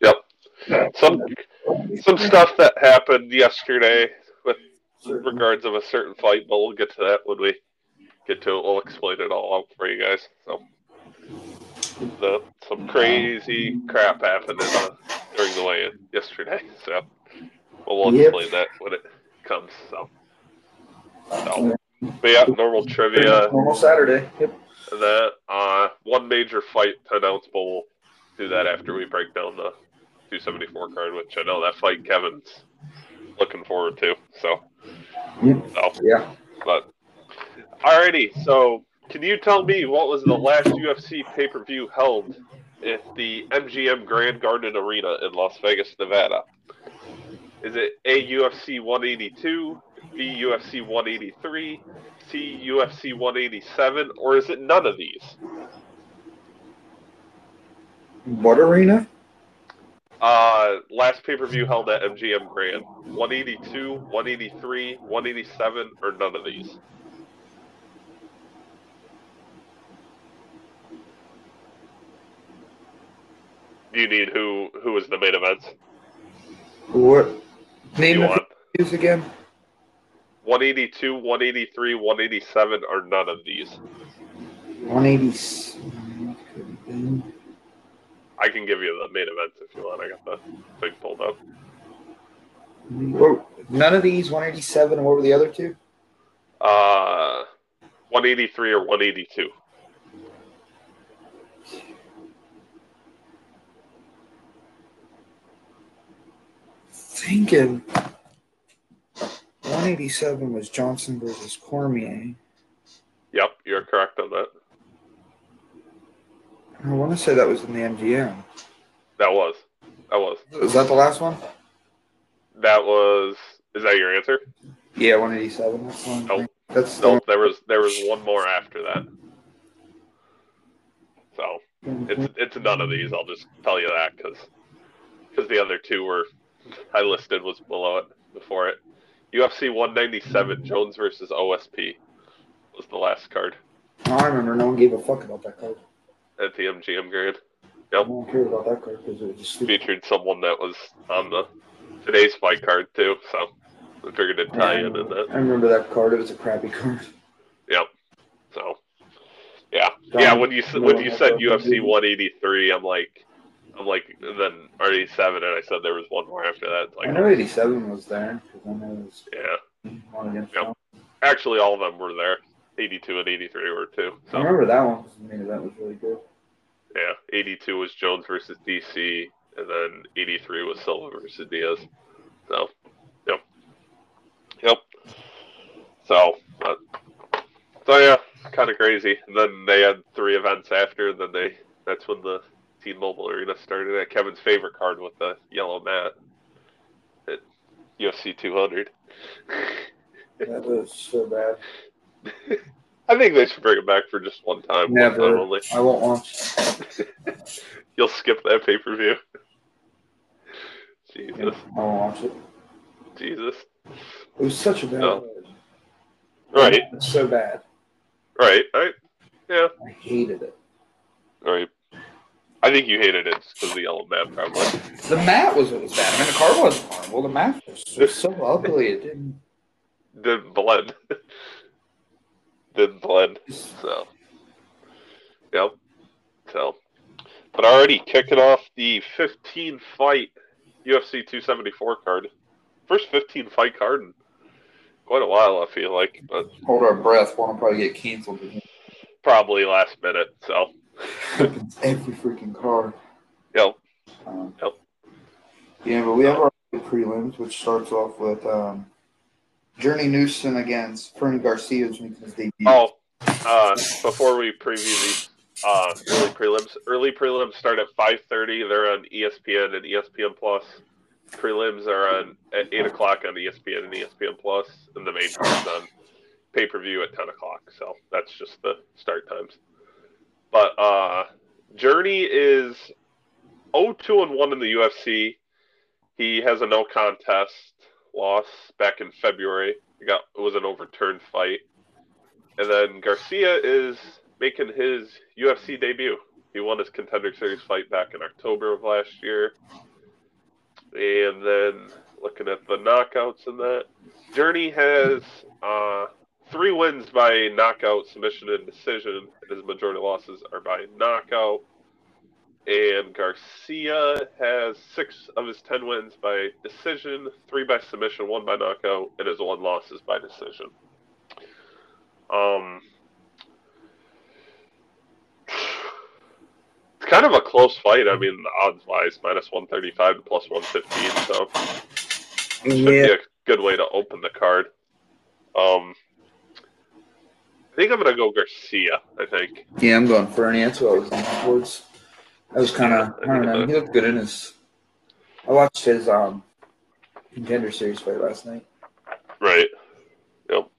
Yep. Some some stuff that happened yesterday with regards of a certain fight, but we'll get to that when we get to it. We'll explain it all out for you guys. So, the, some crazy crap happened in, uh, during the weigh-in yesterday. So, but we'll Yep. explain that when it comes. So, so but yeah, normal trivia. Normal Saturday. Yep. And that uh, one major fight to announce, but we'll do that after we break down the 274 card, which I know that fight Kevin's looking forward to. So, so Yeah. but alrighty. So, can you tell me what was the last UFC pay per view held at the MGM Grand Garden Arena in Las Vegas, Nevada? Is it A UFC 182, B UFC 183, C UFC 187, or is it none of these? What arena? Uh, last pay per view held at MGM Grand 182, 183, 187, or none of these? You need who Who is the main events? What? Name you the want again. 182, 183, 187, or none of these? 180. I can give you the main events if you want. I got the thing pulled up. None of these 187. What were the other two? Uh, 183 or 182. Thinking 187 was Johnson versus Cormier. Yep, you're correct on that. I want to say that was in the MGM. That was. That was. Is that the last one? That was. Is that your answer? Yeah, 187. That's the one. Nope. That's the No, there was there was one more after that. So it's it's none of these. I'll just tell you that because because the other two were I listed was below it before it. UFC 197 Jones versus OSP was the last card I remember. No one gave a fuck about that card. At the MGM Grand. Yep, one cared about that card because it was just featured someone that was on the today's fight card too. So I figured it'd tie in in that. I remember that card. It was a crappy card. Yep. So, yeah, yeah. When you when you said UFC 183, I'm like, I'm like, then or 87, and I said there was one more after that. It's I like, know 87 was there because I know it was yeah. Yep. Actually, all of them were there. 82 and 83 were too. I remember that one. The main event was really good. yeah, 82 was Jones versus DC, and then 83 was Silva versus Diaz. So, yep, yep. So, but, so yeah, kind of crazy. And then they had three events after, and then they that's when the T-Mobile Arena started. At Kevin's favorite card with the yellow mat at UFC 200. That was so bad. I think they should bring it back for just one time. one time only. I won't watch. You'll skip that pay per view. Jesus, I won't watch it. Jesus. It was such a bad. Oh. No. Right, It was so bad. right, right. Yeah, I hated it. right. I think you hated it because of the yellow mat, probably. The mat was what was bad. I mean, the card wasn't horrible. The mat was so, so ugly. It didn't. Didn't blend. Didn't blend. So, yep. So, but already kicking off the 15 fight UFC 274 card. First 15 fight card in quite a while, I feel like, but Hold our breath. Want to probably get canceled. probably last minute. So, Every freaking card. yep. Um, Yep. Yeah, but we have our prelims, which starts off with um, Journey Newson against Fernie Garcia, who's making his debut. Oh, uh, before we preview the uh, early prelims, early prelims start at 5:30. They're on ESPN and ESPN Plus. Prelims are on at eight o'clock on ESPN and ESPN Plus, and the main card's on pay per view at 10 o'clock. So that's just the start times. But uh, Journey is 0-2 and one in the UFC. He has a no contest loss back in February. It got it was an overturned fight. And then Garcia is making his UFC debut He won his contender series fight back in October of last year. And then looking at the knockouts in that, Journey has uh, three wins by knockout, submission, and decision. And his majority losses are by knockout. And Garcia has six of his ten wins by decision, three by submission, one by knockout, and his one loss is by decision. Um, it's kind of a close fight. I mean, odds wise, minus one thirty five to plus one fifteen. So should Yeah. be a good way to open the card. Um, I think I'm gonna go Garcia. I think. Yeah, I'm going Fernie. That's what I was leaning towards. I was kind of, I don't know. He looked good in his. I watched his um contender series fight last night. Right. Yep.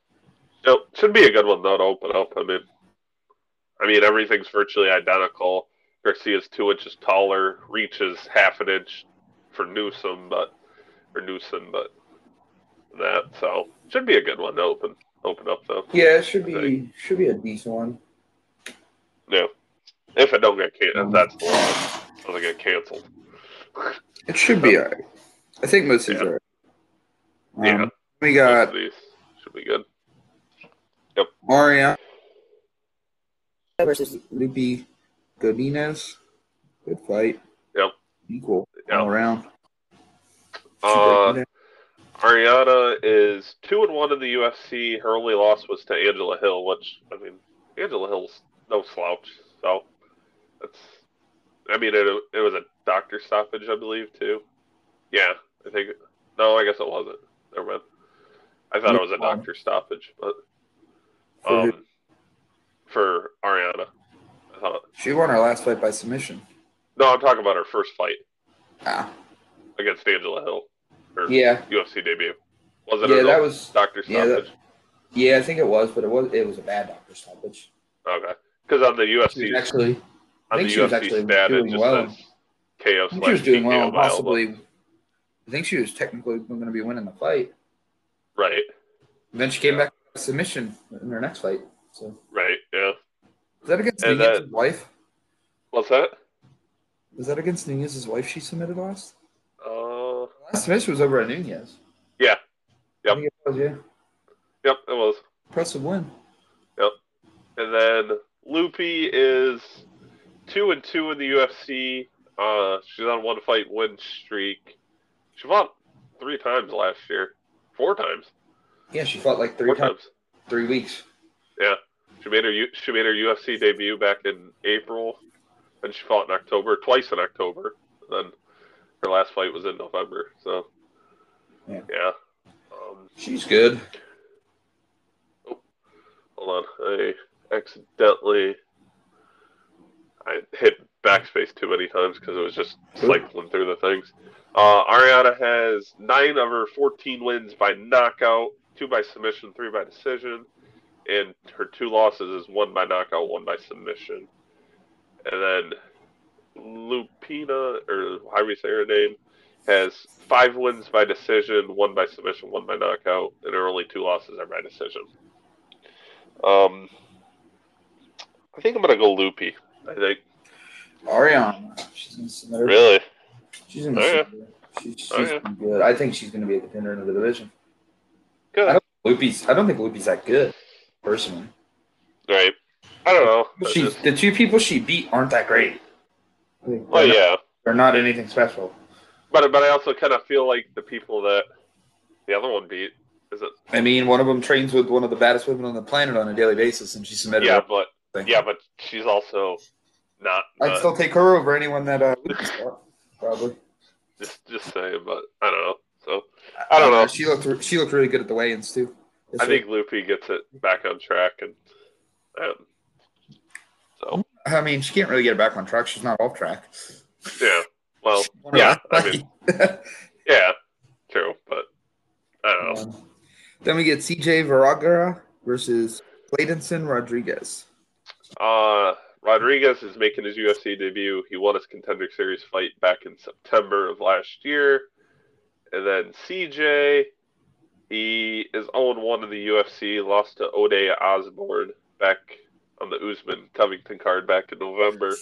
Yep. Should be a good one though to open up. I mean, I mean everything's virtually identical. Garcia's two inches taller, reaches half an inch for Newsom, but or Newsom, but that so should be a good one to open open up though. Yeah, it should be should be a decent one. Yeah. If it don't get canceled, if that's the one that doesn't get canceled. It should be alright. I think most of these Yeah. are. Um, Yeah. We got should be good. Mariana versus Loopy Godinez. Good fight. Yep. Equal Yeah. all around. Uh, Ariana is two and one in the UFC. Her only loss was to Angela Hill, which I mean, Angela Hill's no slouch. So I mean, it it was a doctor stoppage, I believe, too. Yeah, I think. No, I guess it wasn't. Never mind. I thought it was a doctor stoppage, but For um, for Ariana, I thought. she won her last fight by submission. No, I'm talking about her first fight Ah. against Angela Hill, her Yeah. UFC debut. Was it Yeah, that was doctor yeah, that- stoppage? yeah, I think it was, but it was it was a bad doctor stoppage. Okay. Because on the UFC, actually I think she was actually stat, doing well. KO I think she was doing well, possibly. I think she was technically going to be winning the fight. Right, And then she came Yeah. back with a submission in her next fight. So right, yeah. is that against And Nunes's that- wife? What's that? Was that against Nunes's wife? She submitted last. Uh, Last submission was over at Nunez. Yeah. Yep. I think it was, yeah. yep, it was. Impressive win. Yep. And then Loopy is two and two in the UFC. Uh, she's on one fight win streak. She fought three times last year, four times, Yeah, she fought like three times, times. three weeks. Yeah, she made her she made her UFC debut back in April, and she fought in October, twice in October. And then her last fight was in November. So Yeah. yeah. Um, She's good. Oh, hold on, I accidentally I hit backspace too many times because it was just cycling through the things. Uh, Ariana has nine of her 14 wins by knockout, two by submission, three by decision, and her two losses is one by knockout, one by submission. And then Lupina, or however you say her name, has five wins by decision, one by submission, one by knockout, and her only two losses are by decision. Um, I think I'm gonna go Loopy. I think Ariana. She's submit her. really. She's gonna Oh, yeah. She's, she's Oh, good. I think she's gonna be a contender in the division. Good. I don't- Loopy's I don't think Loopy's that good, personally. Right. I don't know. She, just- the two people she beat aren't that great. Think well, they're not- yeah, They're not anything special. but but I also kind of feel like the people that the other one beat is it? I mean, one of them trains with one of the baddest women on the planet on a daily basis, and she submitted Yeah, but thing. yeah, but she's also not. I'd uh, still take her over anyone that uh, probably. just just saying, but I don't know. So I don't know. She looked she looked really good at the weigh-ins too. I think Loopy gets it back on track, and um, so I mean, she can't really get it back on track. She's not off track. yeah. Well, She won her yeah, I mean, yeah, true, but I don't know. Um, then we get CJ Vergara versus Kleydson Rodriguez. Uh, Rodriguez is making his UFC debut. He won his contender series fight back in September of last year. And then CJ, he is 0 1 in the UFC, lost to Ode Osbourne back on the Usman Covington card back in November.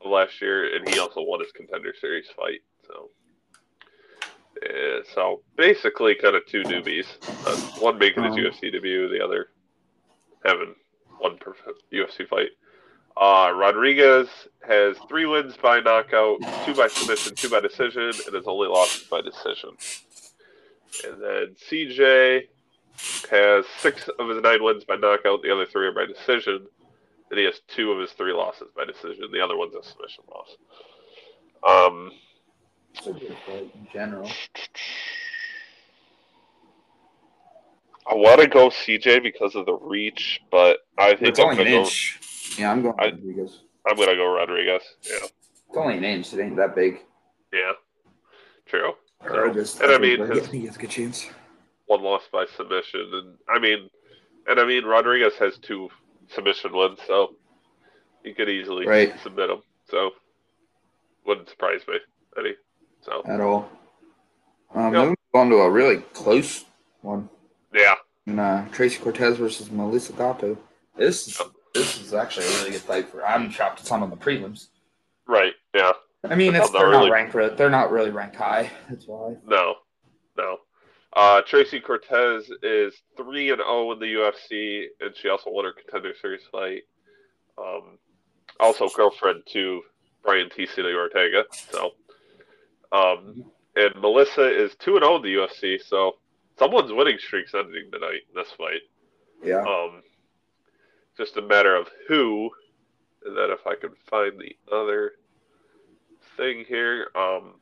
of last year, and he also won his contender series fight. So, yeah, so basically, kind of two newbies. Uh, one making his Um, UFC debut, the other having one perfect UFC fight. Uh, Rodriguez has three wins by knockout, two by submission, two by decision, and his only loss is by decision. And then CJ has six of his nine wins by knockout, the other three are by decision. And he has two of his three losses by decision. The other one's a submission loss. Um, It's a good fight in general. I want to go CJ because of the reach, but I think It's I'm only an gonna go. inch. Yeah, I'm going I- Rodriguez. I'm gonna go Rodriguez. Yeah, It's only an inch. It ain't that big. yeah, true. Or just, And I mean, his- he has a good chance. One loss by submission, and I mean, and I mean Rodriguez has two submission wins, so he could easily Right. submit him. So wouldn't surprise me any. So At all. Um, Yep. move on to a really close one. yeah, And, uh, Tracy Cortez versus Melissa Gatto. This this is actually a really good fight for. I'm shocked it's not on the prelims. right, yeah. I mean, It's it's, not they're really- not ranked. re- They're not really ranked high. That's why. No, no. Uh, Tracy Cortez is three and zero in the UFC, and she also won her contender series fight. Um, also girlfriend to Brian T. City Ortega. So, um, and Melissa is two and zero in the UFC. So, someone's winning streaks ending tonight in this fight. Yeah. Um, just a matter of who, and then if I can find the other thing here. Um,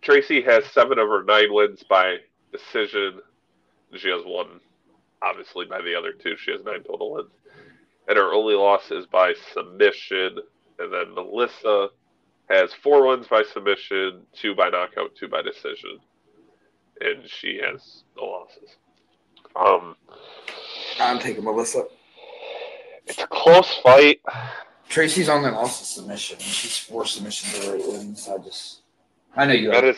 Tracy has seven of her nine wins by decision. She has one, obviously, by the other two. She has nine total wins. And her only loss is by submission. And then Melissa has four wins by submission, two by knockout, two by decision. And she has no losses. Um, I'm taking Melissa. It's a close fight. Tracy's only lost a submission. and She's four submissions to right wins. I just, I know you. That is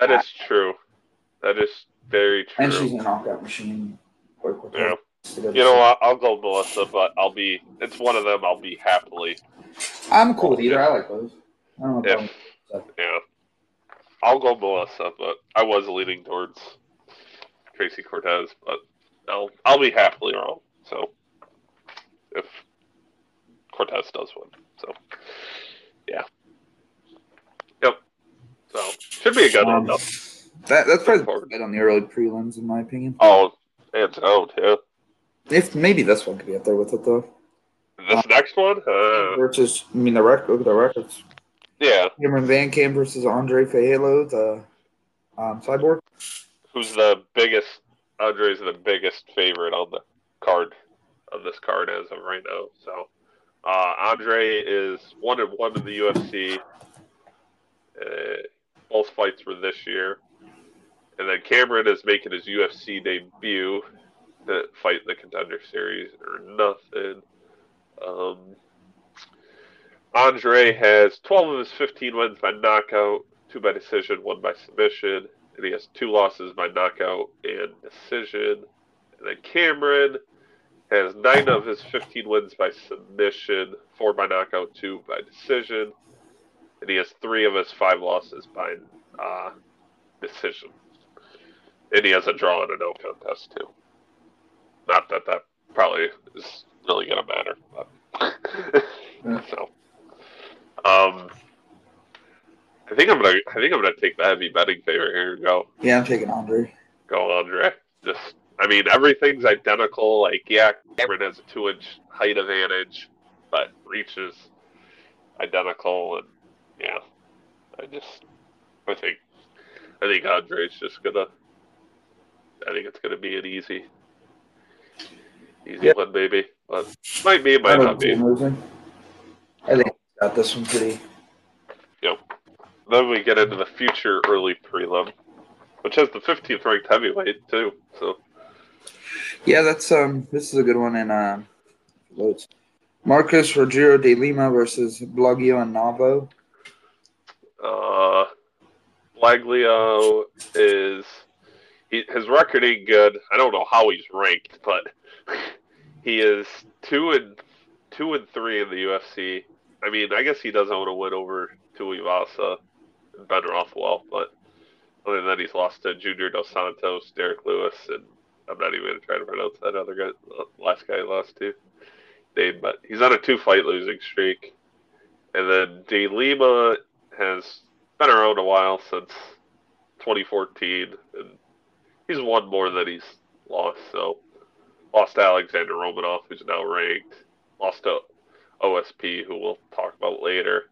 that is true. That is very true. and she's a knockout machine. Yeah. You know what? I'll go Melissa, but I'll be. It's one of them. I'll be happily. I'm cool with either. I like both. I don't know. If yeah, I'll go Melissa, but I was leaning towards Tracy Cortez, but I'll I'll be happily wrong. So if Cortez does win, so yeah, yep. So should be a good one Um, though. That, that's probably the best on the early prelims, in my opinion. Oh, it's down, yeah. If maybe this one could be up there with it though. This next one, uh, Versus, I mean, the record. Look at the records. yeah. Cameron VanCamp versus Andre Fialho, the um, cyborg. who's the biggest Andre's the biggest favorite on the card on this card as of right now. So uh, Andre is one and one in the UFC. Uh, both fights were this year, and then Cameron is making his UFC debut to fight in the contender series or nothing. Um, Andre has 12 of his 15 wins by knockout, two by decision, one by submission and he has two losses by knockout and decision. And then Cameron has nine of his 15 wins by submission, four by knockout, two by decision. And he has three of his five losses by uh, decision. And he has a draw and a no contest, too. Not that that probably is really going to matter. But so, um, I think I'm gonna. I think I'm gonna take the heavy betting favorite here and go Yeah, I'm taking Andre. go Andre. Just, I mean, everything's identical. Like, yeah, Cameron has a two inch height advantage, but reach is identical, and yeah, I just, I think, I think Andre's just gonna. I think it's gonna be an easy, easy Yeah. one, maybe, but might be, might don't be. I think got this one pretty. Yep. Then we get into the future early prelim, which has the 15th ranked heavyweight too. So Yeah, that's um. This is a good one in uh, loads. Marcos Rogerio de Lima versus Blagoy Ivanov. uh, Blagoy is he, his record ain't good. I don't know how he's ranked, but he is two and two and three in the UFC. I mean, I guess he does own a win over Tuivasa and Ben Rothwell, but other than that, he's lost to Junior Dos Santos, Derrick Lewis, and I'm not even to try to pronounce that other guy, last guy lost to name, but he's on a two fight losing streak. And then De Lima has been around a while since 2014, and he's won more than he's lost. So lost to Alexander Romanov, who's now ranked. Lost to OSP, who we'll talk about later.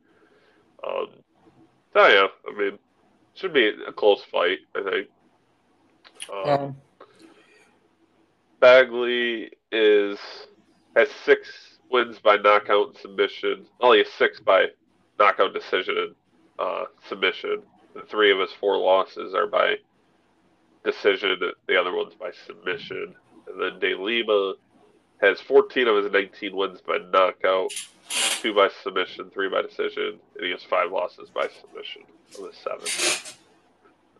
Um, so yeah, I mean, should be a close fight, I think. Um, um, Bagley is has six wins by knockout and submission. Only a six by knockout decision and uh, submission. The three of his four losses are by decision. The other one's by submission. And then De Lima has 14 of his 19 wins by knockout, two by submission, three by decision, and he has five losses by submission of the seven.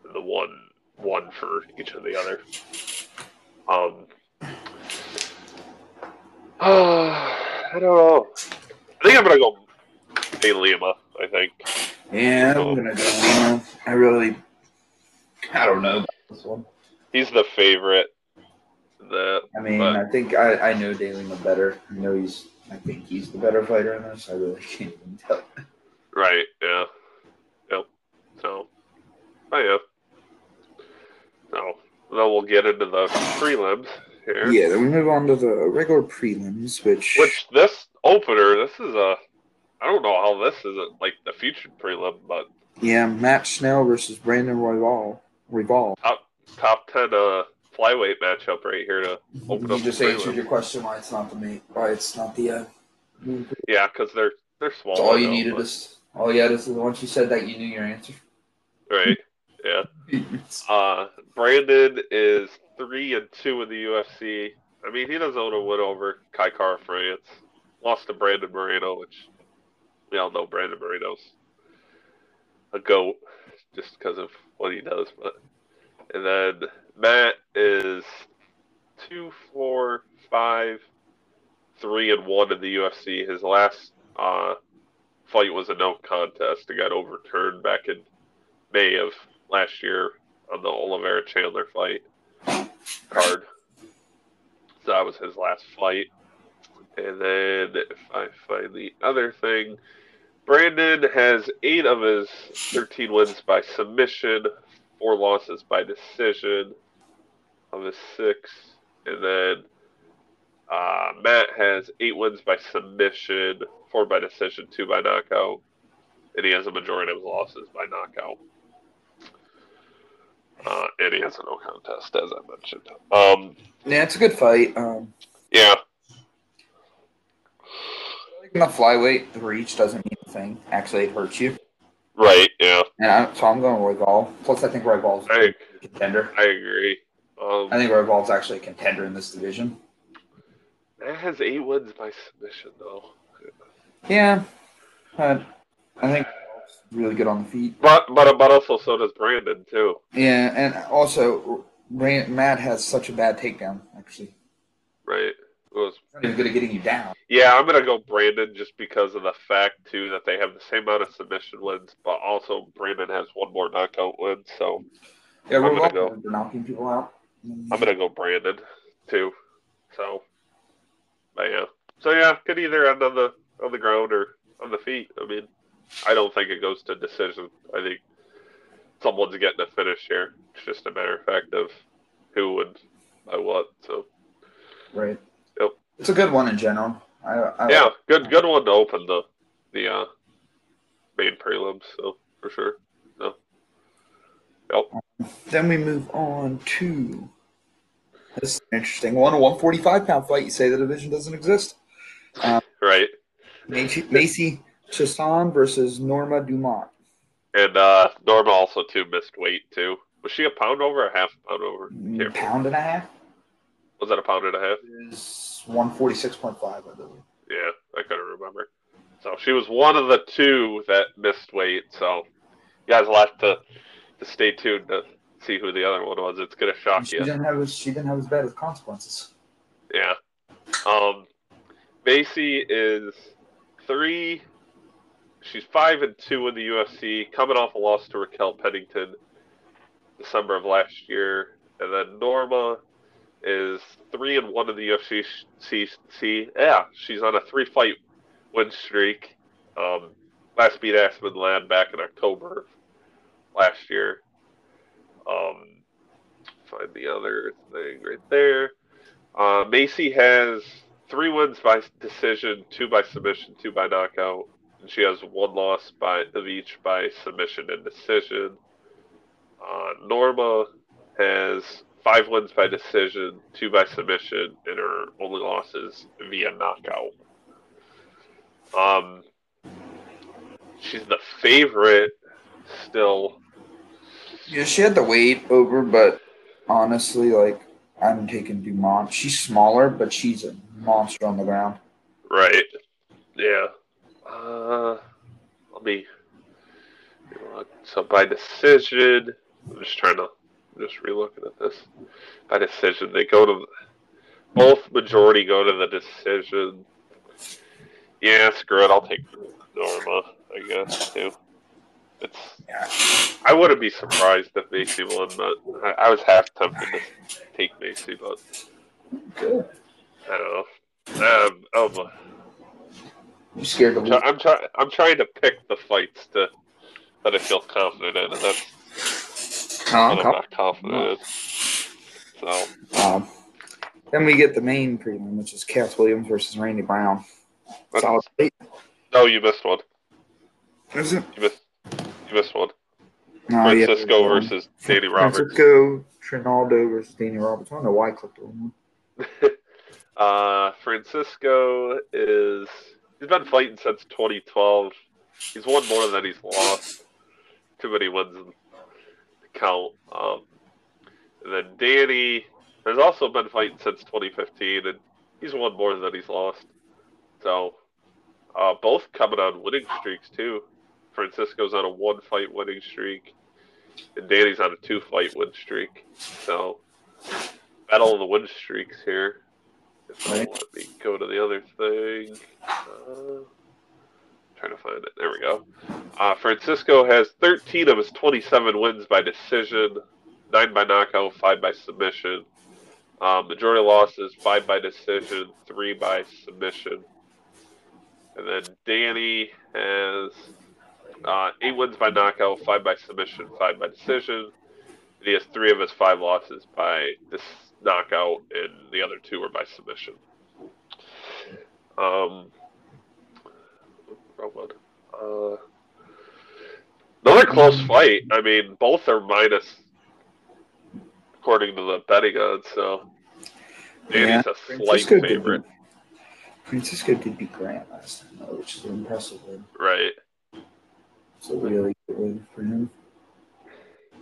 And the one one for each of the other. Um, uh, I don't know. I think I'm gonna go De Lima. I think. Yeah, I'm gonna go Lima. I really, I don't know this one. He's the favorite. That I mean, but, I think I, I know De Lima better. I know he's. I think he's the better fighter in this. I really can't even tell. Right. Yeah. Yep. So. Oh yeah. So then we'll get into the prelims here. Yeah. Then we move on to the regular prelims, which. Which this opener, this is a. I don't know how this is a, like the featured prelim, but. Yeah, Matt Schnell versus Brandon Royval. Royval. Top top ten uh flyweight matchup right here to open you up. You just answered your question why it's not the main, why it's not the. Uh, yeah, because they're they're small. all you needed but... is all you had is once you said that you knew your answer. Right. Yeah. uh, Brandon is three and two in the UFC. I mean, he does own a win over Kai Kara-France. Lost to Brandon Moreno, which we all know Brandon Moreno's a goat just because of what he does. But and then Matt is two, four, five, three, and one in the UFC. His last uh, fight was a no contest. It got overturned back in May of last year on the Oliveira Chandler fight card. So that was his last fight. And then if I find the other thing, Brandon has eight of his 13 wins by submission, four losses by decision of his six. And then uh, Matt has eight wins by submission, four by decision, two by knockout. And he has a majority of his losses by knockout. Uh, and he has a no contest, as I mentioned. Um, yeah, it's a good fight. Um, yeah. In the flyweight, the reach doesn't mean a thing. Actually, it hurts you. Right. Yeah. I, so I'm going Royval. Plus, I think Royval's a contender. I agree. Um, I think Royval's actually a contender in this division. That has eight wins by submission, though. Yeah, but I think really good on the feet. But but but also so does Brandon too. Yeah, and also Brand, Matt has such a bad takedown actually. Right. It was not even good at getting you down. Yeah, I'm gonna go Brandon just because of the fact too that they have the same amount of submission wins, but also Brandon has one more knockout win. So yeah, we're gonna go knocking people out. I'm gonna go Brandon too. So, but yeah. So yeah, could either end on the on the ground or on the feet. I mean, I don't think it goes to decision. I think someone's getting a finish here. It's just a matter of fact of who would I want. So, right. Yep. It's a good one in general. I, I yeah, good good one to open the the uh, main prelims. So for sure. No. Yep. Then we move on to this interesting one. A 145 pound fight. You say the division doesn't exist. Um, right. Macy, Macy Chiasson versus Norma Dumont. And uh, Norma also too missed weight too. Was she a pound over or a half pound over? Mm, pound and a half. Was that a pound and a half? Is one forty six point five, I believe. Yeah, I couldn't remember. So she was one of the two that missed weight. So you guys will have to, to stay tuned to see who the other one was. It's gonna shock she you. Didn't have as, she didn't have as bad as consequences. Yeah. Um, Macy is three she's five and two in the UFC, coming off a loss to Raquel Pennington December of last year, and then Norma is three and one in the UFC. See, yeah, she's on a three fight win streak. Um, last beat Aspen Ladd back in October last year. Um, find the other thing right there. Uh, Macy has three wins by decision, two by submission, two by knockout, she has one loss by of each by submission and decision. Uh, Norma has five wins by decision, two by submission, and her only losses via knockout. Um, she's the favorite still. Yeah, she had the weight over, but honestly, like I'm taking Dumont. She's smaller, but she's a monster on the ground. Right. Yeah. Uh, let me. So by decision, I'm just trying to I'm just relooking at this. By decision, they go to both majority go to the decision. Yeah, screw it. I'll take Norma. I guess too. It's. Yeah. I wouldn't be surprised if Macy won, but I, I was half tempted to take Macy, but Good. I don't know. Um, oh, You scared I'm, try- I'm trying. I'm trying to pick the fights to that I feel confident in, and that's No, I'm what I'm not confident in. So Um, then we get the main prelim, which is Khaos Williams versus Randy Brown. that's- Solid fight. no, you missed one. Is it? You missed. You missed one. Yeah. Francisco versus Danny Roberts. Francisco Trinaldo versus Danny Roberts. I don't know why I clicked on one. uh, Francisco is he's been fighting since 2012. He's won more than he's lost. Too many wins in the count. Um, and then Danny has also been fighting since 2015, and he's won more than he's lost. So, uh, both coming on winning streaks too. Francisco's on a one-fight winning streak, and Danny's on a two-fight win streak. So, battle of the win streaks here. Right. let me go to the other thing. Uh, trying to find it. There we go. Uh, Francisco has 13 of his 27 wins by decision, 9 by knockout, 5 by submission. Um, majority losses, 5 by decision, 3 by submission. And then Danny has uh, 8 wins by knockout, 5 by submission, 5 by decision. And he has 3 of his 5 losses by this knockout, and the other 2 are by submission. Um, wrong one. Uh, another close fight. I mean, both are minus, according to the betting odds. So Danny's a slight Francisco did favorite, Francisco did beat Grant last time, though, which is an impressive win. right? It's a really good win for him.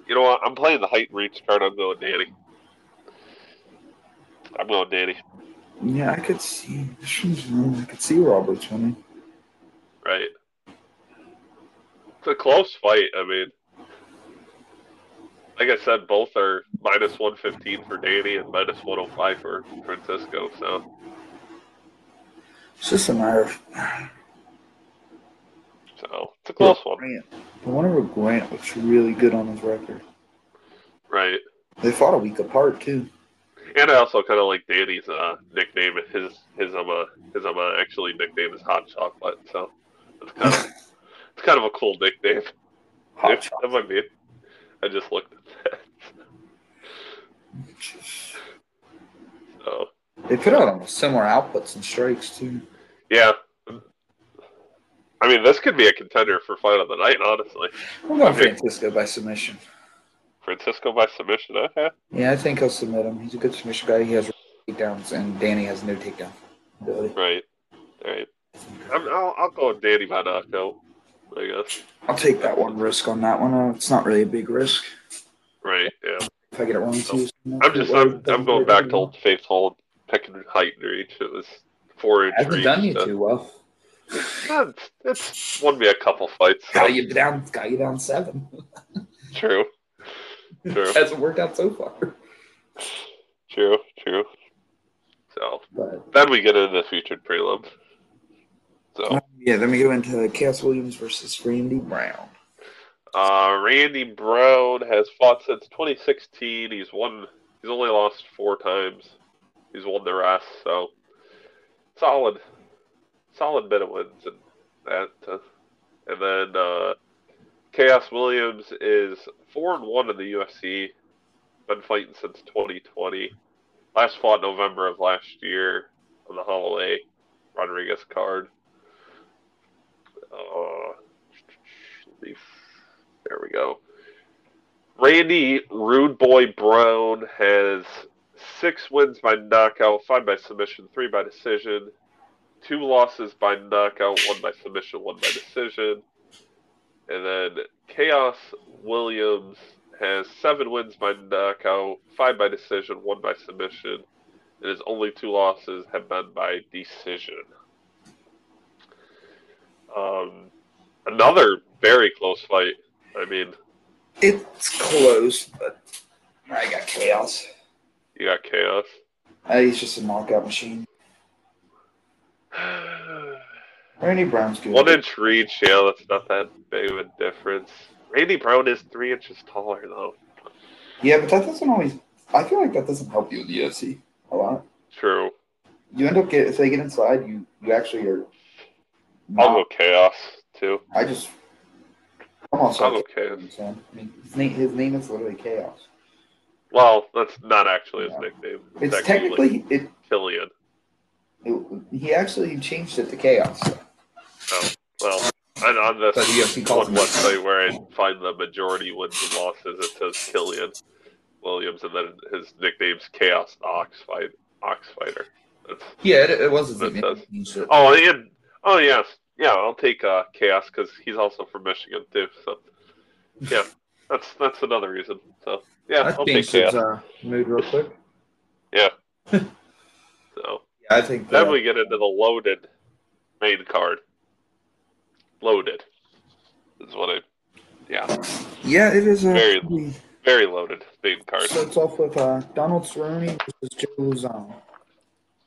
You know what? I'm playing the height and reach card. I'm going Danny. I'm going Danny. Yeah, I could see. I could see Roberts winning. Right. It's a close fight. I mean, like I said, both are minus 115 for Danny and minus 105 for Francisco. So, It's just a matter of so it's a close one. Grant. I wonder if Grant looks really good on his record. Right. They fought a week apart too. And I also kind of like Danny's uh, nickname. His his um uh, his um uh, actually nickname is Hot Chocolate. So it's kind of it's kind of a cool nickname. Hot If- shot. That might be. I just looked at that. So They put out almost similar outputs and strikes too. yeah. I mean, this could be a contender for fight of the night. Honestly, I'm going. Francisco by submission. Francisco by submission. Okay. Yeah, I think he'll submit him. He's a good submission guy. He has takedowns, and Danny has no takedown ability. Right. Right. I'm, I'll, I'll go with Danny by knockout. I guess. I'll take that one risk on that one. Uh, it's not really a big risk. Right. Yeah. If I get it wrong too. I'm just I'm, I'm going back to old faithful picking height and reach. It was four inch haven't reach. done you so- too well. It's, it's won me a couple fights. so- Got you down. Got you down seven. True. True. Hasn't worked out so far. True. True. So But then we get into the featured prelims. So Um, yeah, then we go into Khaos Williams versus Randy Brown. uh, Randy Brown has fought since 2016. He's won. He's only lost four times. He's won the rest. So solid, solid bit of wins in that. Uh, and then uh, Khaos Williams is four and one in the UFC. Been fighting since 2020. Last fought November of last year on the Holloway Rodriguez card. Uh, there we go. Randy Rude Boy Brown has six wins by knockout, five by submission, three by decision, two losses by knockout, one by submission, one by decision. And then Khaos Williams has seven wins by knockout, five by decision, one by submission, and his only two losses have been by decision. Um, another very close fight. I mean, It's close, but I got Chaos. you got Chaos. Uh, he's just a knockout machine. Randy Brown's good. One inch reach, yeah, that's not that big of a difference. Randy Brown is three inches taller, though. Yeah, but that doesn't always. I feel like that doesn't help you in the UFC a lot. True. You end up get if they get inside, you you actually are. I'll Not, go Chaos, too. I just. I'm also. I'll go Chaos. I mean, his name his name is literally Chaos. Well, that's not actually his Yeah. nickname. It's actually technically it, Killian. it. He actually changed it to Chaos. Well, and on this But UFC calls one website where I find the majority wins and losses, it says Killian Williams, and then his nickname's Chaos Ox Fight Ox Fighter. That's, Yeah, it, it was his That name. does. He changed it. oh, and oh yes, yeah, I'll take uh, Chaos because he's also from Michigan too. So yeah, that's that's another reason. So yeah, That I'll take his Chaos. uh, mood real quick. yeah. So Yeah, I think then that, we get into the loaded main card. Loaded is what I. Yeah, yeah, it is a Very- very loaded main card. starts off with uh, Donald Cerrone versus Joe Lauzon.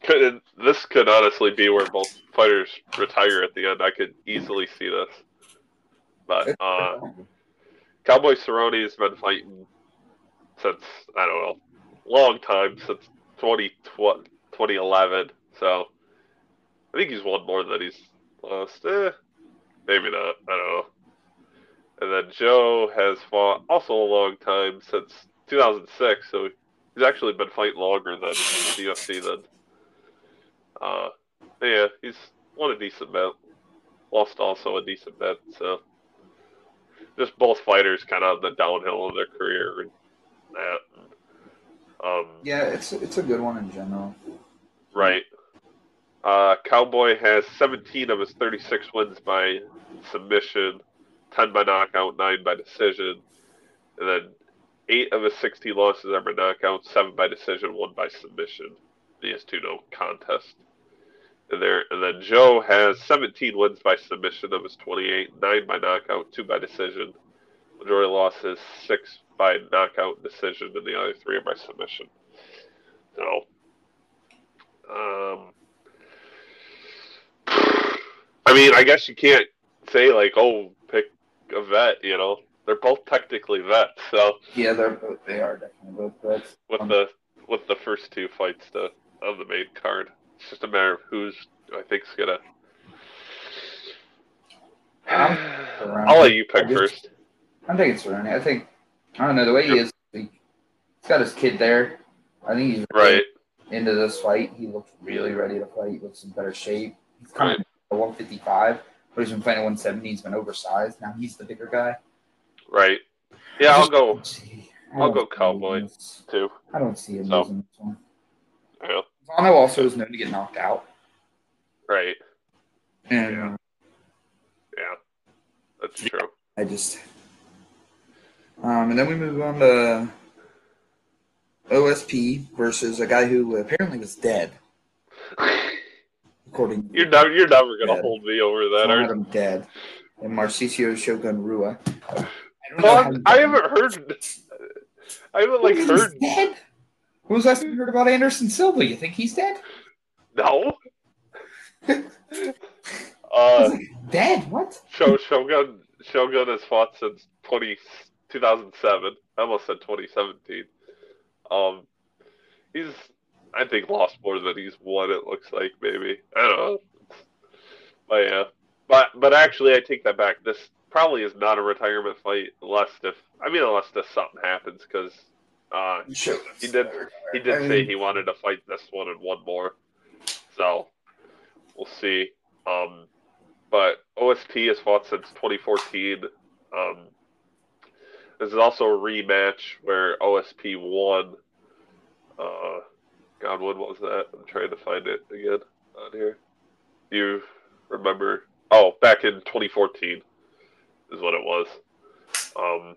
could this could honestly be where both fighters retire at the end. I could easily see this. But uh, Cowboy Cerrone has been fighting since I don't know, long time since 2012 2011. So I think he's won more than he's lost. Eh, maybe not. I don't know. And then Joe has fought also a long time since 2006. So he's actually been fighting longer than the UFC then. Uh, yeah, he's won a decent bit. Lost also a decent bit. So just both fighters kind of on the downhill of their career and that. Um, yeah, it's it's a good one in general. Right. Uh, Cowboy has 17 of his 36 wins by submission, 10 by knockout, 9 by decision, and then 8 of his 16 losses are by knockout, 7 by decision, 1 by submission. He has 2 no contest. And there, and then Joe has 17 wins by submission of his 28, 9 by knockout, 2 by decision. Majority losses, 6 by knockout decision, and the other 3 are by submission. So, um, I mean, I guess you can't say like, oh, pick a vet. You know, they're both technically vets. So Yeah, they're both, they are definitely both vets. with Um, the with the first two fights to of the main card, it's just a matter of who's I think's gonna. I'll let you pick I first. I'm taking Cerrone. I think I don't know the way he is. He, he's got his kid there. I think he's really Right. into this fight. He looks really ready to fight. He looks in better shape. He's kind of at 155, but he's been fighting at 170. He's been oversized. Now he's the bigger guy. Right. Yeah, I'll go I'll go see him Cowboy. too. I don't see him So. losing this one. Yeah. Also is known to get knocked out. Right. And Yeah. Yeah. That's true. I just. Um, and then we move on to OSP versus a guy who apparently was dead, according You're never you're never gonna Yeah. hold me over that, are him dead. And Mauricio Shogun Rua. I don't know Well, I'm- he- I haven't heard. I haven't like He's heard. dead. When was last you heard about Anderson Silva? You think he's dead? No. Uh, Dead? What? Shogun Shogun has fought since 20, 2007. I almost said 2017. Um, he's I think lost more than he's won. It looks like maybe I don't know. But yeah, but but actually, I take that back. This probably is not a retirement fight, unless if I mean unless if something happens because uh, Sure. he did he did say he wanted to fight this one and one more. So we'll see. Um, but OSP has fought since 2014. Um, this is also a rematch where OSP won. God, when was that? I'm trying to find it again on here. You remember? Oh, back in 2014 is what it was. Um,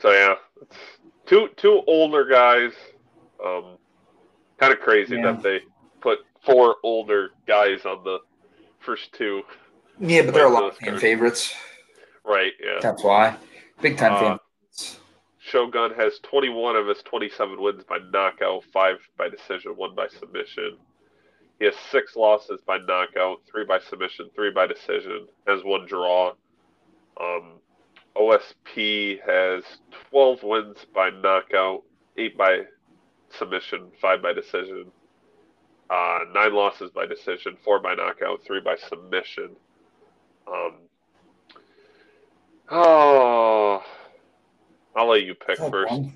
so yeah, it's two two older guys. Um, kind of crazy Yeah. that they put four older guys on the first two. Yeah, but they're a lot of fan favorites. Right. Yeah. That's why. Big time Uh, fan. Shogun has 21 of his 27 wins by knockout, five by decision, one by submission. He has six losses by knockout, three by submission, three by decision, has one draw. Um, OSP has 12 wins by knockout, eight by submission, five by decision, uh, nine losses by decision, four by knockout, three by submission. Um, oh, I'll let you pick Oh, first. one.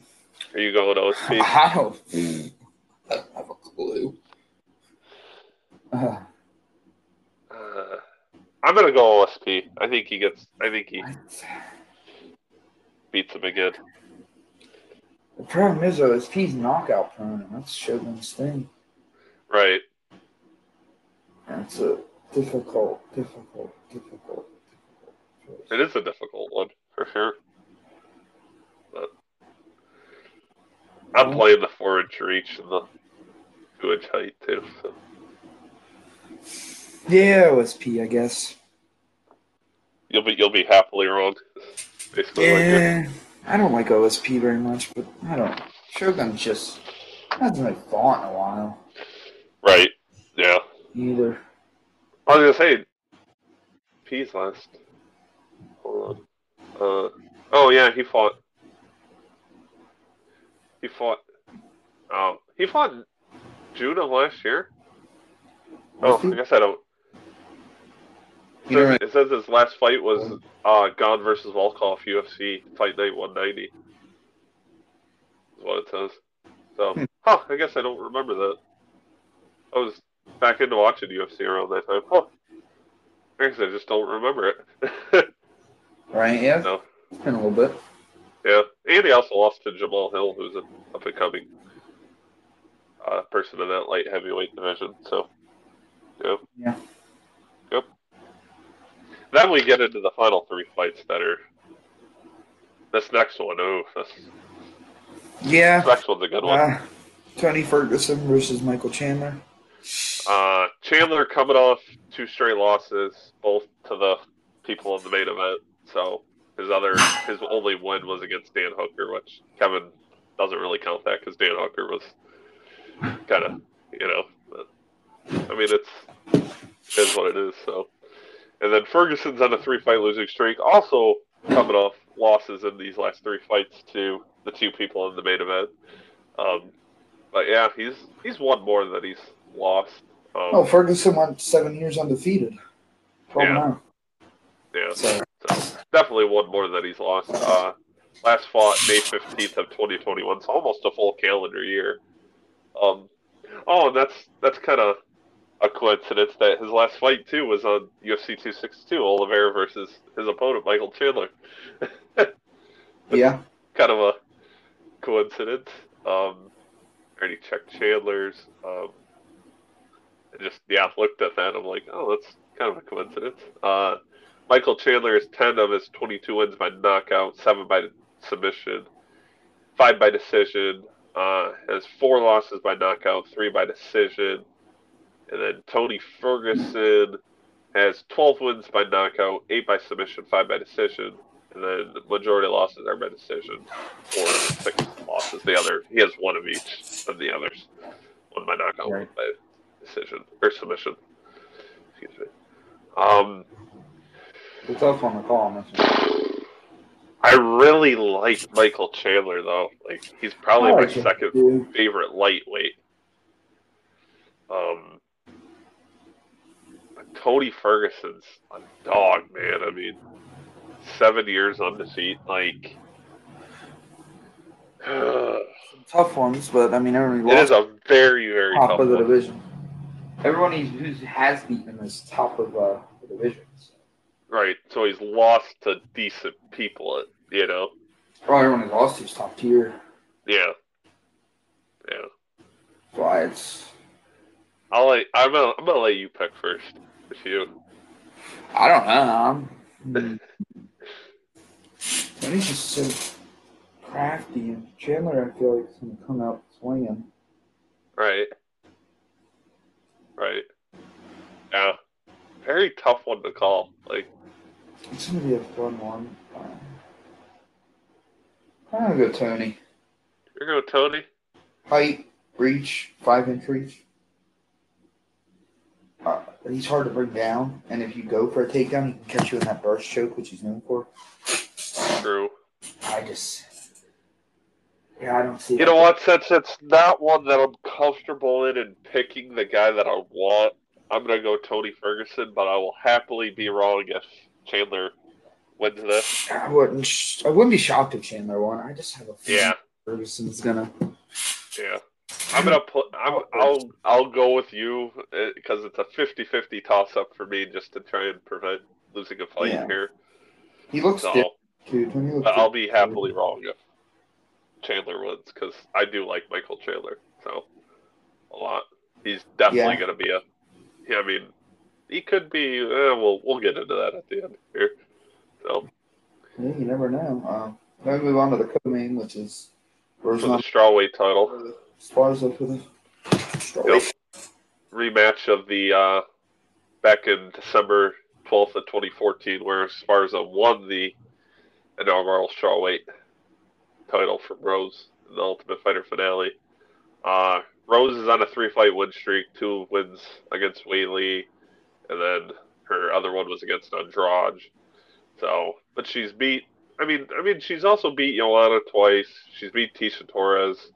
Are you going OSP? I don't, I don't have a clue. Uh, Uh, I'm gonna go OSP. I think he gets. I think he beats him again. the problem is, though, is he's knockout prone, and that's Shogun's thing. Right. That's a difficult, difficult, difficult, difficult choice. is a difficult one for sure. I'm Well- playing the four inch reach and the two inch height too. So. Yeah, OSP, I guess. You'll be you'll be happily wrong. Basically, like Yeah, I don't like OSP very much, but I don't. Shogun just hasn't really fought in a while right. Yeah. either. I was gonna say, P's last. Hold on. Uh, oh yeah, he fought. He fought. Oh, he fought June of last year. Oh, I guess I don't. It says, it says his last fight was uh, Gane versus Volkov UFC Fight Night 190. Is what it says. So, Hmm. huh? I guess I don't remember that. I was back into watching UFC around that time. Huh? I guess I just don't remember it. right? Yeah, no. it's been a little bit. And he also lost to Jamahal Hill, who's an up and coming uh, person in that light heavyweight division. So, yeah. Yeah. Yep. Then we get into the final three fights that are. This next one, oh, this, Yeah. this next one's a good one. Uh, Tony Ferguson versus Michael Chandler. Uh, Chandler coming off two straight losses, both to the people in the main event. So his other, his only win was against Dan Hooker, which Kevin doesn't really count that because Dan Hooker was kind of, you know, but, I mean it's it is what it is. So, and then Ferguson's on a three-fight losing streak, also coming off losses in these last three fights to the two people in the main event. Um, but yeah, he's he's won more than he's lost. Um, Oh, Ferguson went seven years undefeated. Yeah. now. yeah, so definitely one more than he's lost. Uh, last fought May fifteenth of twenty twenty one, so almost a full calendar year. Um, oh, and that's that's kind of a coincidence that his last fight too was on UFC two sixty two, Oliveira versus his opponent Michael Chandler. yeah, kind of a coincidence. Um, already checked Chandler's. Um, I just yeah looked at that. I'm like, oh, that's kind of a coincidence. Uh, Michael Chandler is ten of his 22 wins by knockout, seven by submission, five by decision. Uh, has four losses by knockout, three by decision, and then Tony Ferguson has 12 wins by knockout, eight by submission, five by decision, and then the majority losses are by decision, four six losses. The other he has one of each of the others, one by knockout, one by decision or submission. Excuse me. Um, It's tough one to call on this one. I really like Michael Chandler though. Like he's probably I my him, second too. favorite lightweight. Um, Tony Ferguson's a dog, man. I mean, seven years undefeated. Like, it Some tough ones, but I mean, everyone is lost a very, very top tough of the one. division. Everyone who has beaten is top of uh, the division. Right. So he's lost to decent people. You know. Well, everyone he's lost to is top tier. Yeah. Yeah. Why it's. I'll let. I'm gonna. I'm gonna let you pick first. If you. I don't know. I'm, hmm. Tony's just so crafty, and Chandler, I feel like, is going to come out swinging. Right. Right. Yeah. Very tough one to call. Like, It's going to be a fun one. I'm going to go Tony. you're going to go Tony? Height, reach, five inch reach. Uh, he's hard to bring down, and if you go for a takedown, he can catch you in that burst choke, which he's known for. True. I just, yeah, I don't see. You know what? Since it's not one that I'm comfortable in and picking the guy that I want, I'm going to go Tony Ferguson, but I will happily be wrong if Chandler wins this. I wouldn't. Sh- I wouldn't be shocked if Chandler won. I just have a feeling Yeah. Ferguson's gonna. Yeah. I'm gonna put. I'm, oh, I'll. I'll go with you uh, because it's a 50-50 toss-up for me, just to try and prevent losing a fight Yeah. here. He looks So, too. Tony looks. but I'll be happily wrong if Chandler wins because I do like Michael Chandler so a lot. He's definitely Yeah. gonna be a. Yeah, I mean, he could be. Eh, we'll we'll get into that at the end here. So Yeah, you never know. Uh, then we move on to the co-main, which is for the strawweight title. Sparza for the Yep. strawweight. rematch of the uh, back in December 12th of 2014, where Sparza won the inaugural strawweight title from Rose in the Ultimate Fighter finale. Uh, Rose is on a three-fight win streak, two wins against Weili, and then her other one was against Andrade. So, but she's beat. I mean, I mean, she's also beat Yolanda twice. She's beat Tecia Torres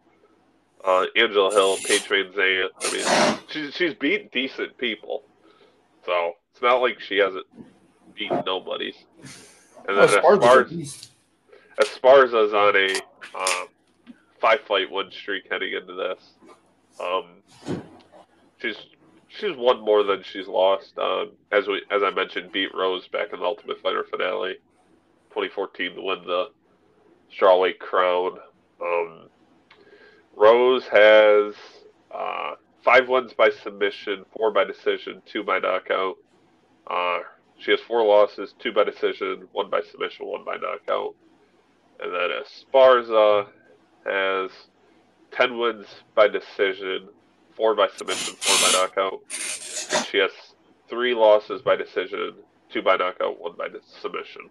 uh, Angela Hill, Paige VanZant. I mean, she's she's beat decent people, so it's not like she hasn't beaten nobodies. And then Esparza. Esparza's on a um, five fight win streak heading into this. Um, she's she's won more than she's lost. Um, as we as I mentioned, beat Rose back in the Ultimate Fighter finale, 2014 to win the strawweight crown. Um, Rose has uh, five wins by submission, four by decision, two by knockout. Uh, she has four losses, two by decision, one by submission, one by knockout. And then Esparza has ten wins by decision, four by submission, four by knockout. And she has three losses by decision, two by knockout, one by submission.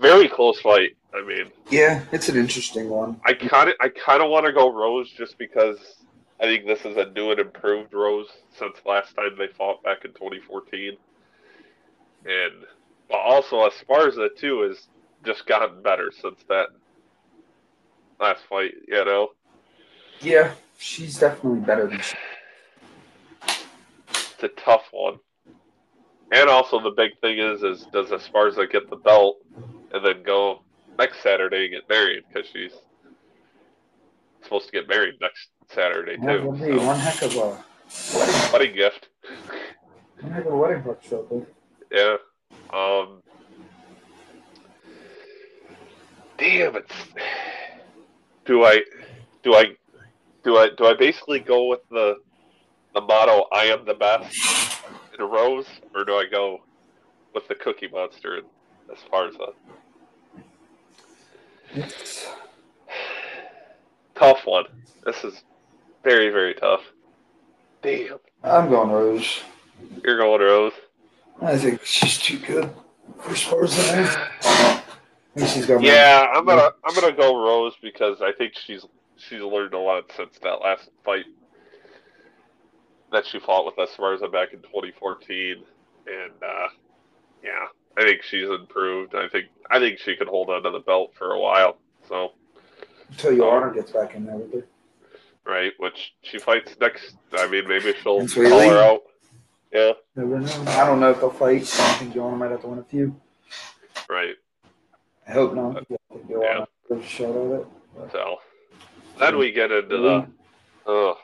Very close fight. I mean, Yeah, it's an interesting one. I kind of I kind of want to go Rose just because I think this is a new and improved Rose since last time they fought back in 2014, and but also Esparza too has just gotten better since that last fight. You know, Yeah, she's definitely better than she. it's a tough one. And also the big thing is, is does Esparza get the belt and then go next Saturday and get married because she's supposed to get married next Saturday too. be so. one heck of a wedding, wedding gift. one heck of a wedding book show. Yeah. Um. Damn it's. Do I, do I, do I, do I basically go with the, the motto "I am the best" in a rose, or do I go with the Cookie Monster and Esparza? It's, Tough one. This is very, very tough. Damn, I'm going Rose. you're going Rose. I think she's too good for. I think she's Yeah, I'm gonna I'm gonna go Rose because I think she's she's learned a lot since that last fight. that she fought with Esparza back in 2014, and uh, yeah, I think she's improved. I think I think she could hold onto the belt for a while. So Until Joanna gets back in there with her. right, which she fights next. I mean, maybe she'll call her out. Yeah, Never know. I don't know if they'll fight. I think Joanna might have to win a few. right. I hope not. I think Joanna has a shot at it. So then we get into the. Oh,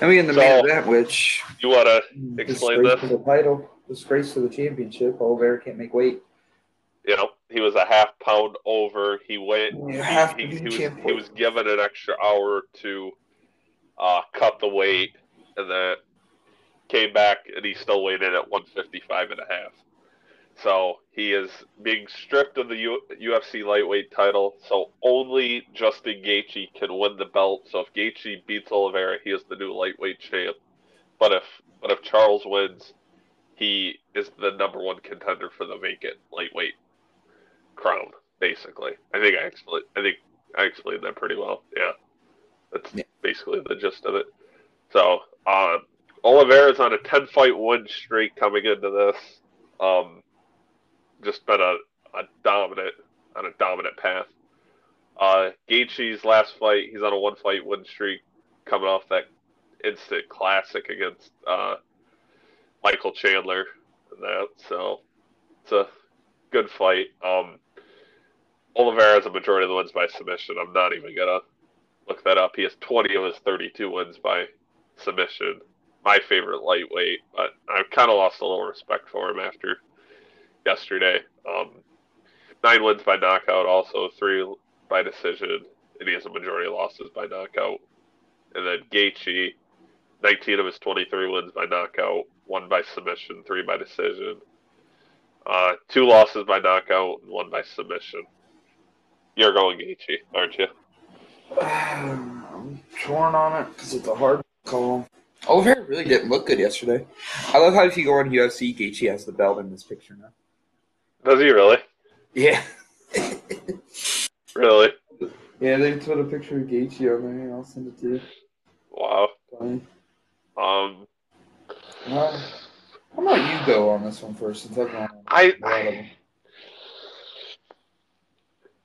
And we in the So- main event, which you want to Explain disgrace this. to the title, disgrace to the championship. Oliver can't make weight. you know, he was a half pound over. He went. Have he, he, he was, he was given an extra hour to uh, cut the weight, and then came back, and he still weighed in at 155 and a half. So he is being stripped of the U- UFC lightweight title. So only Justin Gaethje can win the belt. So if Gaethje beats Oliveira, he is the new lightweight champ. But if but if Charles wins, he is the number one contender for the vacant lightweight crown. Basically, I think I explained. I think I explained that pretty well. Yeah, that's Yeah. basically the gist of it. So um, Oliveira's on a ten fight win streak coming into this. Um, just been a, a dominant on a dominant path. Uh, Gaethje's last fight, he's on a one fight win streak, coming off that instant classic against uh, Michael Chandler. And that so it's a good fight. Um, Oliveira has a majority of the wins by submission. I'm not even gonna look that up. He has 20 of his 32 wins by submission. My favorite lightweight, but I've kind of lost a little respect for him after yesterday. Um, nine wins by knockout, also three by decision, and he has a majority of losses by knockout. And then Gaethje, 19 of his 23 wins by knockout, one by submission, three by decision. Uh, two losses by knockout, and one by submission. You're going Gaethje, aren't you? I'm torn on it because it's a hard call. Oliveira really didn't look good yesterday. I love how if you go on UFC, Gaethje has the belt in this picture now. Does he really? Yeah. Really? Yeah, they put a picture of Gaethje on there. I'll send it to you. Wow. Fine. Um, Uh, how about you go on this one first since I've gone on I, a I them.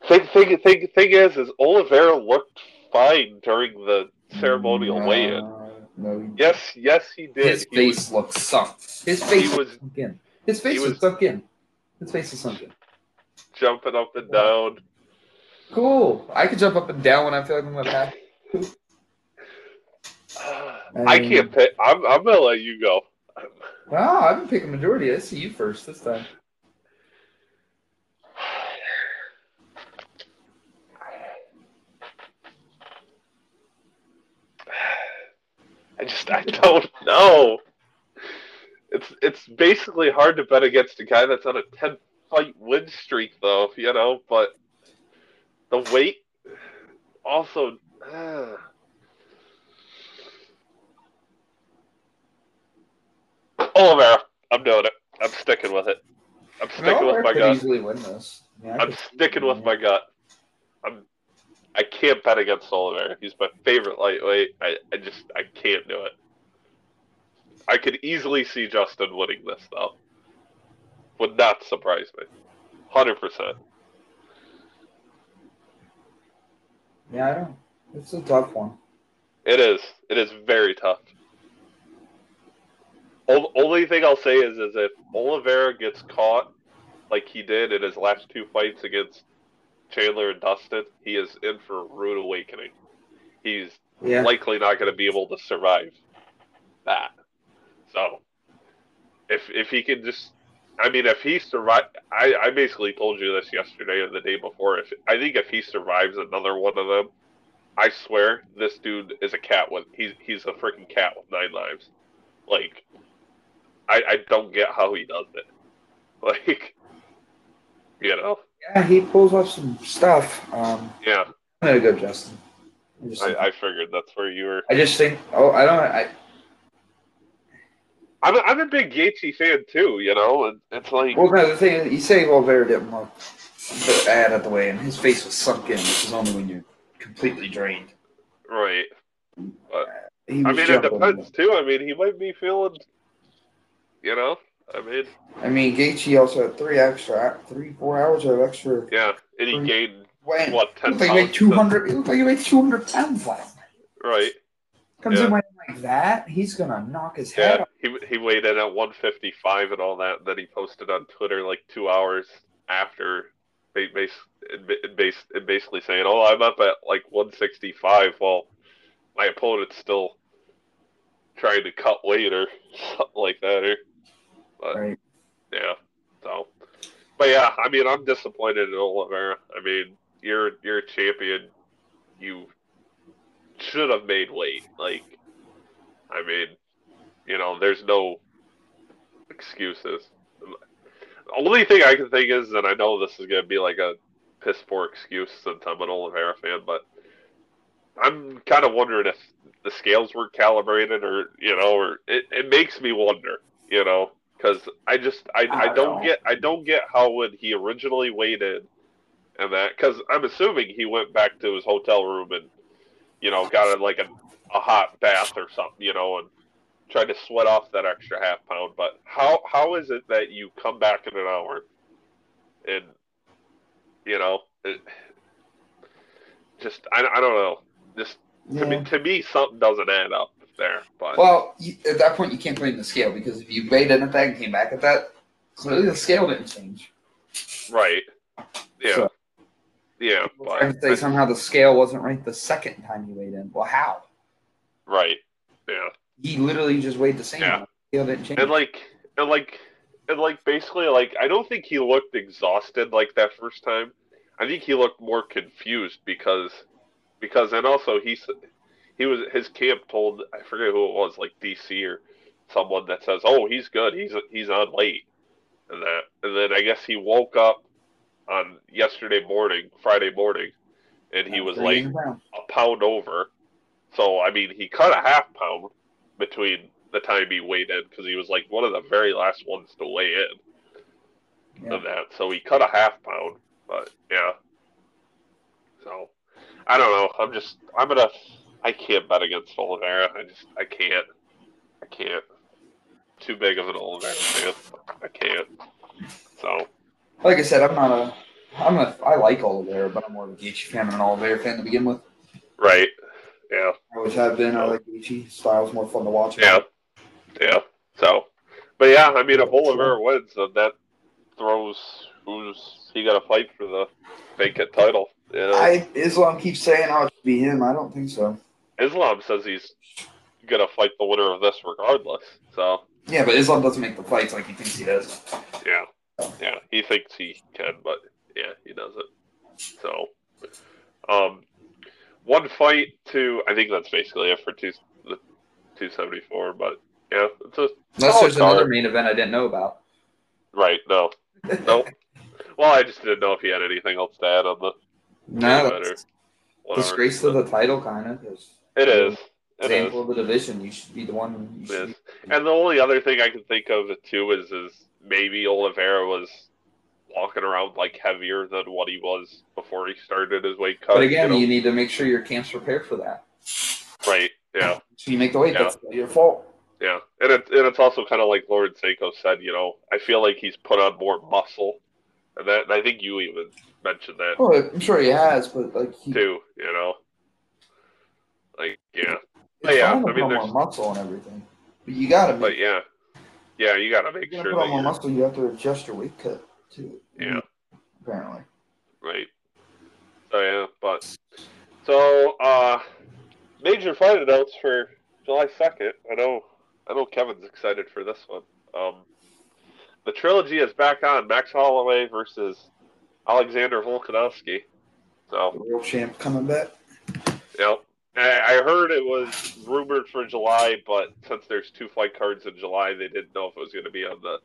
thing, thing, thing, thing is, is Oliveira looked fine during the ceremonial No, weigh-in. No, he- Yes, yes, he did. his He face was- looked sunk. His face he was was- sunk in. His face was, was- sunk in. His face was sunk jumping up and down. Cool. I can jump up and down when I feel like I'm gonna pass. I can't pick. I'm, I'm gonna let you go. Wow, I've been picking majority. I see you first this time. I just I don't know. It's it's basically hard to bet against a guy that's on a ten fight win streak, though. You know, but the weight also. Uh, Oliveira, I'm doing it. I'm sticking with it. I'm sticking with my gut. easily win this. I mean, I I'm sticking with my gut. I'm. I can't bet against Oliveira. He's my favorite lightweight. I, I just I can't do it. I could easily see Justin winning this though. Would not surprise me. Hundred percent. Yeah, I don't. It's a tough one. It is. It is very tough. O- only thing I'll say is, is if Oliveira gets caught like he did in his last two fights against Chandler and Dustin, he is in for a rude awakening. He's Yeah. likely not going to be able to survive that. So, if if he can just, I mean, if he survive, I I basically told you this yesterday or the day before. If I think if he survives another one of them, I swear this dude is a cat with he's he's a freaking cat with nine lives. Like, I I don't get how he does it. Like, you know, Yeah, he pulls off some stuff. Um, yeah. I'm gonna go Justin. I I, I figured that's where you were. I just think. Oh, I don't. I I'm a, I'm a big Gaethje fan too. You know, and it's like. well, no. The thing is, you say Oliveira didn't look bad at the way, and his face was sunk in, which is only when you're completely drained. Right. But uh, he I mean, it depends too. I mean, he might be feeling, you know. I mean, I mean, Gaethje also had three extra, three four hours of extra. yeah, and he gained Weighing. what ten looked like he weighed two hundred. Looked like he weighed two hundred pounds last night. Right. Comes Yeah. in weighing like that, he's gonna knock his head Yeah, off. he he weighed in at 155 and all that. Then he posted on Twitter like two hours after, ba- base, base, basically saying, "Oh, I'm up at like 165." Well, my opponent's still trying to cut weight or something like that. Or, but Right. yeah, so, but yeah, I mean, I'm disappointed in Oliveira. I mean, you're you're a champion. You should have made weight. Like, I mean, you know, there's no excuses. The only thing I can think is, and I know this is gonna be like a piss poor excuse since I'm an Oliveira fan, but I'm kind of wondering if the scales were calibrated, or you know, or it, it makes me wonder, you know, because I just I, I I don't don't get I don't get how when he originally weighed in and that because I'm assuming he went back to his hotel room and you know got a, like a, a hot bath or something, you know, and tried to sweat off that extra half pound. But how how is it that you come back in an hour and you know it, just I, I don't know just to me to me something doesn't add up there. But Well, you, at that point, you can't blame the scale because if you weighed in at that and came back at that, clearly the scale didn't change. right, yeah, So- yeah, I would say but somehow the scale wasn't right the second time he weighed in. Well, how? right, yeah. He literally just weighed the same. Yeah. The scale didn't change. and like and like and like basically like I don't think he looked exhausted like that first time. I think he looked more confused because because and also he he was his camp told I forget who it was like DC or someone that says oh he's good he's he's on late and that and then I guess he woke up on yesterday morning Friday morning and he was like a pound over. So I mean, he cut a half pound between the time he weighed in because he was like one of the very last ones to weigh in Yeah. of that. So he cut a half pound, but yeah. So I don't know. I'm just I'm gonna I can't bet against Oliveira. I just I can't. I can't. Too big of an Oliveira fan. I can't. So Like I said, I'm not a. I'm a. I like Oliveira, but I'm more of a Gaethje fan than an Oliveira fan to begin with. right. Yeah. I always have been. I like Gaethje. Style's more fun to watch. Yeah, yeah. So, but yeah, I mean, if Oliveira wins, then that throws who's he got to fight for the vacant title. You know, I Islam keeps saying, "Oh, it should be him." I don't think so. Islam says he's gonna fight the winner of this regardless. So Yeah, but Islam doesn't make the fights like he thinks he does. yeah, yeah, he thinks he can, but yeah, he doesn't. So, um, one fight to I think that's basically it for two the two seventy four. But yeah, it's a Unless there's another main event I didn't know about. right. No, Nope. Well, I just didn't know if he had anything else to add on the no, that's disgrace to the title, kind of. It is. It is. Example of the division. You should be the one. You It. And the only other thing I can think of too is is maybe Oliveira was walking around like heavier than what he was before he started his weight cut. But again, you you, need to make sure your camp's prepared for that. right? Yeah, So you make the weight. Yeah. That's your fault. yeah. And it's and it's also kind of like Lauren Sanko said. You know, I feel like he's put on more muscle, and that and I think you even mentioned that Oh, I'm sure he has, but like he, too. You know, like yeah, yeah, I mean, there's- more muscle and everything. But you gotta make. but yeah, yeah. You got to make you're sure put on more muscle, you have to adjust your weight cut too. yeah. Apparently. Right. So yeah, but so uh major fight announcements for July second. I know I know Kevin's excited for this one. Um the trilogy is back on Max Holloway versus Alexander Volkanovski. The So world champ coming back. yeah. I heard it was rumored for July, but since there's two fight cards in July, they didn't know if it was going to be on the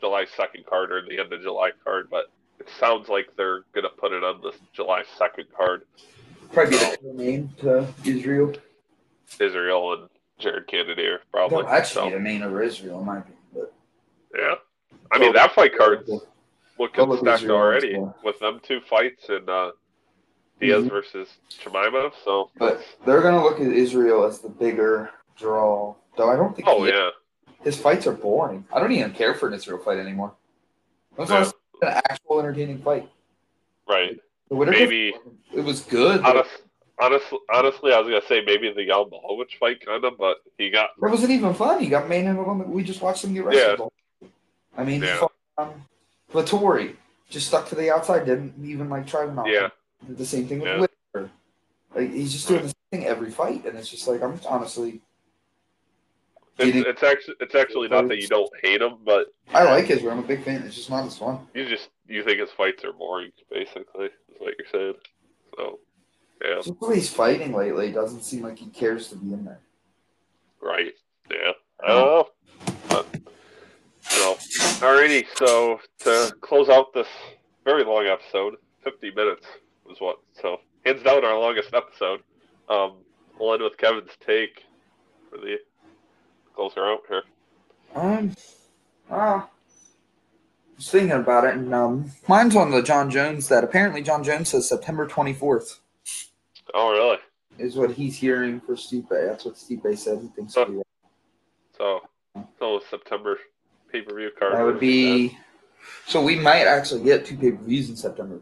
July 2nd card or the end of July card. But it sounds like they're going to put it on the July 2nd card. Probably be the main to Israel. Israel and Jared Cannonier, probably. They'll actually So, the main over Israel, in my opinion. But yeah. I mean, that fight card's looking stacked already with them two fights and uh, Diaz Mhm. versus Jemima. So, But they're gonna look at Israel as the bigger draw. Though I don't think. oh yeah, His fights are boring. I don't even care for an Israel fight anymore. When's Yeah. an actual entertaining fight? right. Maybe- it was good. Honest, honestly, honestly, I was gonna say maybe the Jan Blachowicz fight kind of, but he got It wasn't even fun. He got main in one. We just watched him get wrestled. Yeah. I mean, Yeah. fought, um, Vettori just stuck to the outside. Didn't even like try to knock. yeah, him. Did the same thing with Yeah. Whittaker. Like he's just doing the same thing every fight, and it's just like I'm honestly. it's, it's actually it's actually not that you don't hate him, but I like his. I'm a big fan. It's just not as fun. you just you think his fights are boring, basically, is what you're saying. So, yeah, Just the way he's fighting lately doesn't seem like he cares to be in there. right, yeah. I don't know, but so alrighty. So to close out this very long episode, 50 minutes was what. So hands down our longest episode. Um, we'll end with Kevin's take for the closer out here. Um, ah, I was thinking about it, and um, mine's on the Jon Jones that apparently Jon Jones says September 24th Oh, really? is what he's hearing for Stipe. That's what Stipe said. He thinks right. So, so September pay per view card. that would be. So we might actually get two pay per views in September.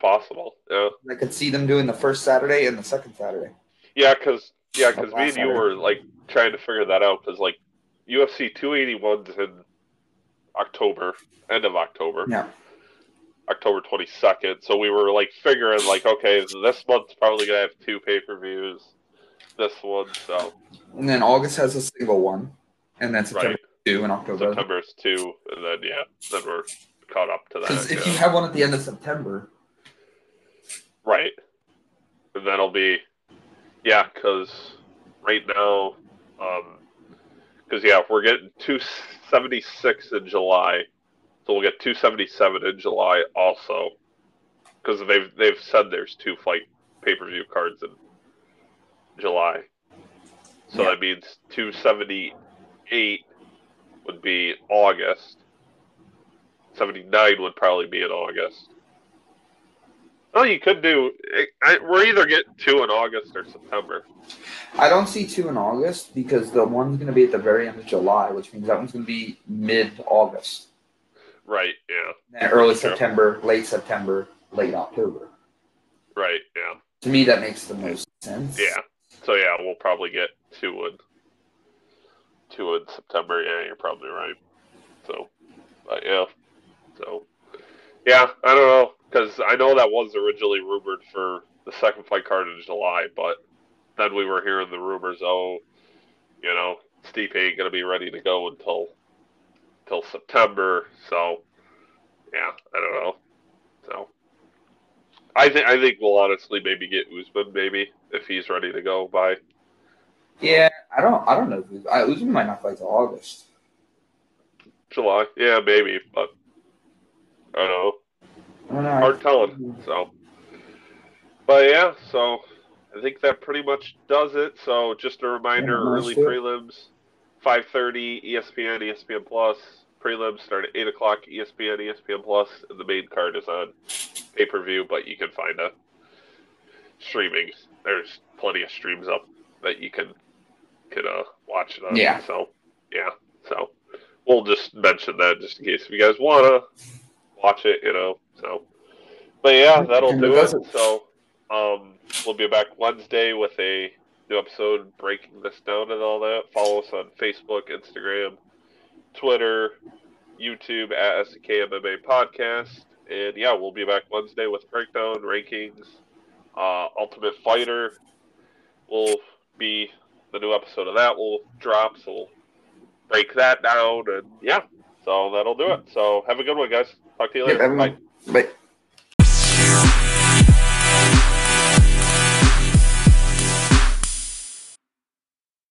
Possible. Yeah, I could see them doing the first Saturday and the second Saturday. yeah, because yeah, because me and you Saturday. were like trying to figure that out because like UFC 281's in October, end of October, Yeah. October 22nd. So we were like figuring like, okay, this month's probably gonna have two pay per views. This one, so And then August has a single one, and then September right, two and October. September's two, and then yeah, then we're caught up to Because that. if yeah. you have one at the end of September, Right. And that'll be, yeah, because right now, um, because yeah, if we're getting 276 in July, so we'll get 277 in July also, because they've they've said there's two fight pay per view cards in July, so Yeah. that means 278 would be August. 79 would probably be in August. Oh, you could do. I, we're either getting two in August or September. I don't see two in August because the one's going to be at the very end of July, which means that one's going to be mid August, Right. Yeah. early. September, late September, late October. Right. Yeah. To me, that makes the most sense. Yeah. So yeah, we'll probably get two in two in September. Yeah, you're probably right. So, but yeah. So, yeah, I don't know because I know that was originally rumored for the second fight card in July, but then we were hearing the rumors. Oh, you know, Stipe ain't gonna be ready to go until until September. So, yeah, I don't know. So. I think I think we'll honestly maybe get Usman maybe if he's ready to go by Yeah, I don't. I don't know. If I, uh, Usman might not fight till August. July. Yeah, maybe, but I don't know. Know. Hard telling. So, but yeah, so I think that pretty much does it. So just a reminder: Yeah, early too. prelims, five thirty, ESPN, ESPN Plus. Prelims start at eight o'clock, ESPN, ESPN Plus, and the main card is on pay per view. But you can find a streaming. There's plenty of streams up that you can can uh, watch it on. Yeah. So yeah. So we'll just mention that just in case if you guys wanna watch it, you know. So, but yeah, that'll do it. So, um, we'll be back Wednesday with a new episode breaking this down and all that. Follow us on Facebook, Instagram, Twitter, YouTube at SKMMA Podcast. And yeah, we'll be back Wednesday with breakdown, rankings, uh, Ultimate Fighter will be the new episode of that will drop, so we'll break that down and yeah. So that'll do it. So have a good one, guys. Talk to you later. Bye. Bye.